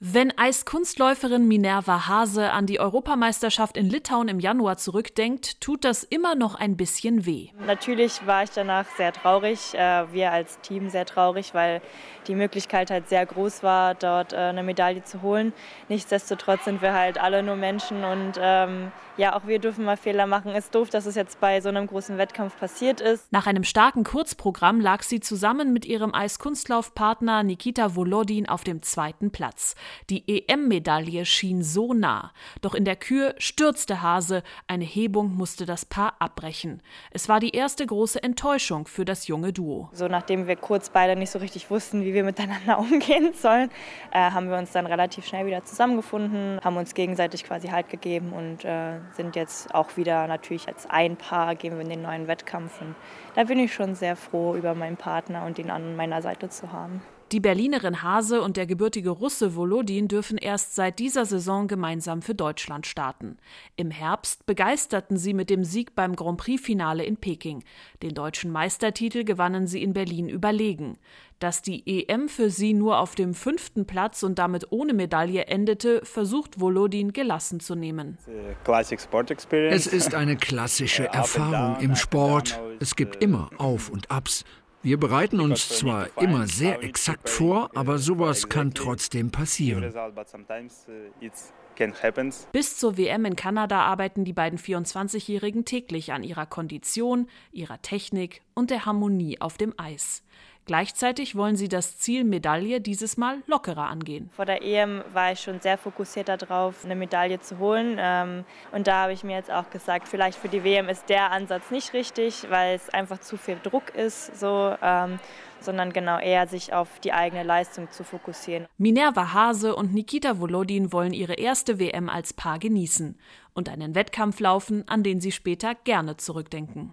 Wenn Eiskunstläuferin Minerva Hase an die Europameisterschaft in Litauen im Januar zurückdenkt, tut das immer noch ein bisschen weh. Natürlich war ich danach sehr traurig, äh, wir als Team sehr traurig, weil die Möglichkeit halt sehr groß war, dort äh, eine Medaille zu holen. Nichtsdestotrotz sind wir halt alle nur Menschen und ähm, ja, auch wir dürfen mal Fehler machen. Es ist doof, dass es jetzt bei so einem großen Wettkampf passiert ist. Nach einem starken Kurzprogramm lag sie zusammen mit ihrem Eiskunstlaufpartner Nikita Volodin auf dem zweiten Platz. Die EM-Medaille schien so nah. Doch in der Kür stürzte Hase. Eine Hebung musste das Paar abbrechen. Es war die erste große Enttäuschung für das junge Duo. So nachdem wir kurz beide nicht so richtig wussten, wie wir miteinander umgehen sollen, äh, haben wir uns dann relativ schnell wieder zusammengefunden, haben uns gegenseitig quasi Halt gegeben und äh, sind jetzt auch wieder natürlich als ein Paar gehen wir in den neuen Wettkampf. Und da bin ich schon sehr froh, über meinen Partner und ihn an meiner Seite zu haben. Die Berlinerin Hase und der gebürtige Russe Volodin dürfen erst seit dieser Saison gemeinsam für Deutschland starten. Im Herbst begeisterten sie mit dem Sieg beim Grand Prix-Finale in Peking. Den deutschen Meistertitel gewannen sie in Berlin überlegen. Dass die EM für sie nur auf dem fünften Platz und damit ohne Medaille endete, versucht Volodin gelassen zu nehmen. Es ist eine klassische Erfahrung im Sport. Es gibt immer Auf und Abs. Wir bereiten uns zwar immer sehr exakt vor, aber sowas kann trotzdem passieren. Bis zur WM in Kanada arbeiten die beiden 24-Jährigen täglich an ihrer Kondition, ihrer Technik und der Harmonie auf dem Eis. Gleichzeitig wollen sie das Ziel Medaille dieses Mal lockerer angehen. Vor der EM war ich schon sehr fokussiert darauf, eine Medaille zu holen. Ähm, und da habe ich mir jetzt auch gesagt, vielleicht für die WM ist der Ansatz nicht richtig, weil es einfach zu viel Druck ist, so, ähm, sondern genau eher sich auf die eigene Leistung zu fokussieren. Minerva Hase und Nikita Volodin wollen ihre erste WM als Paar genießen und einen Wettkampf laufen, an den sie später gerne zurückdenken.